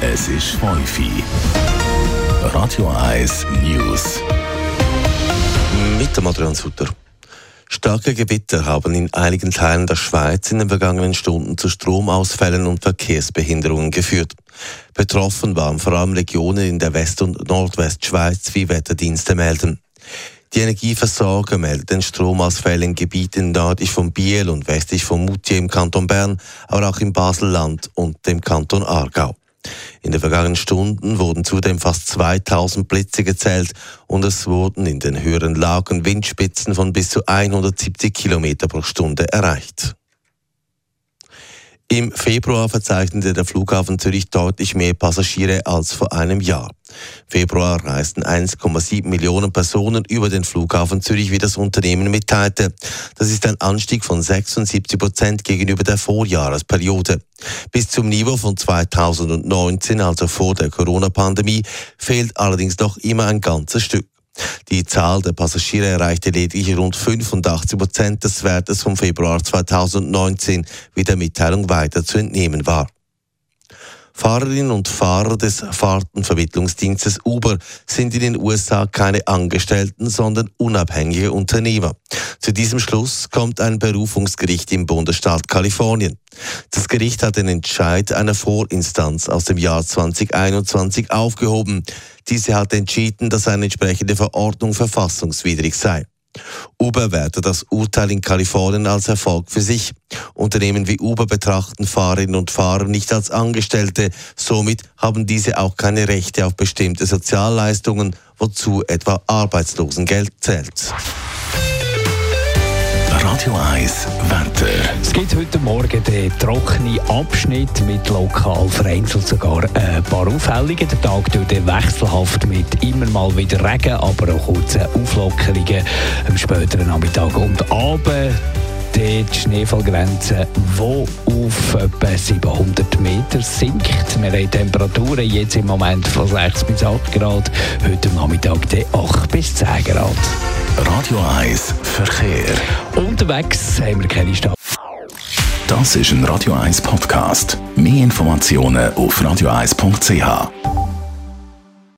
Es ist Feufi. Radio 1 News. Mit dem Adrian Sutter. Starke Gewitter haben in einigen Teilen der Schweiz in den vergangenen Stunden zu Stromausfällen und Verkehrsbehinderungen geführt. Betroffen waren vor allem Regionen in der West- und Nordwestschweiz, wie Wetterdienste melden. Die Energieversorger melden Stromausfälle in Gebieten nördlich von Biel und westlich von Moutier im Kanton Bern, aber auch im Baselland und dem Kanton Aargau. In den vergangenen Stunden wurden zudem fast 2000 Blitze gezählt und es wurden in den höheren Lagen Windspitzen von bis zu 170 km pro Stunde erreicht. Im Februar verzeichnete der Flughafen Zürich deutlich mehr Passagiere als vor einem Jahr. Februar reisten 1,7 Millionen Personen über den Flughafen Zürich, wie das Unternehmen mitteilte. Das ist ein Anstieg von 76 Prozent gegenüber der Vorjahresperiode. Bis zum Niveau von 2019, also vor der Corona-Pandemie, fehlt allerdings noch immer ein ganzes Stück. Die Zahl der Passagiere erreichte lediglich rund 85 Prozent des Wertes vom Februar 2019, wie der Mitteilung weiter zu entnehmen war. Fahrerinnen und Fahrer des Fahrtenvermittlungsdienstes Uber sind in den USA keine Angestellten, sondern unabhängige Unternehmer. Zu diesem Schluss kommt ein Berufungsgericht im Bundesstaat Kalifornien. Das Gericht hat den Entscheid einer Vorinstanz aus dem Jahr 2021 aufgehoben. Diese hat entschieden, dass eine entsprechende Verordnung verfassungswidrig sei. Uber wertet das Urteil in Kalifornien als Erfolg für sich. Unternehmen wie Uber betrachten Fahrerinnen und Fahrer nicht als Angestellte. Somit haben diese auch keine Rechte auf bestimmte Sozialleistungen, wozu etwa Arbeitslosengeld zählt. Radio 1 Wetter. Es gibt heute Morgen den trockenen Abschnitt mit lokal vereinzelt sogar ein paar Aufhellungen. Der Tag tut wechselhaft mit immer mal wieder Regen, aber auch kurzen Auflockerungen am späteren Nachmittag und Abend die Schneefallgrenze, die auf etwa 700 Meter sinkt. Wir haben Temperaturen jetzt im Moment von 6 bis 8 Grad, heute Nachmittag 8 bis 10 Grad. Radio 1 Verkehr. Unterwegs haben wir keine Stadt. Das ist ein Radio 1 Podcast. Mehr Informationen auf radio1.ch.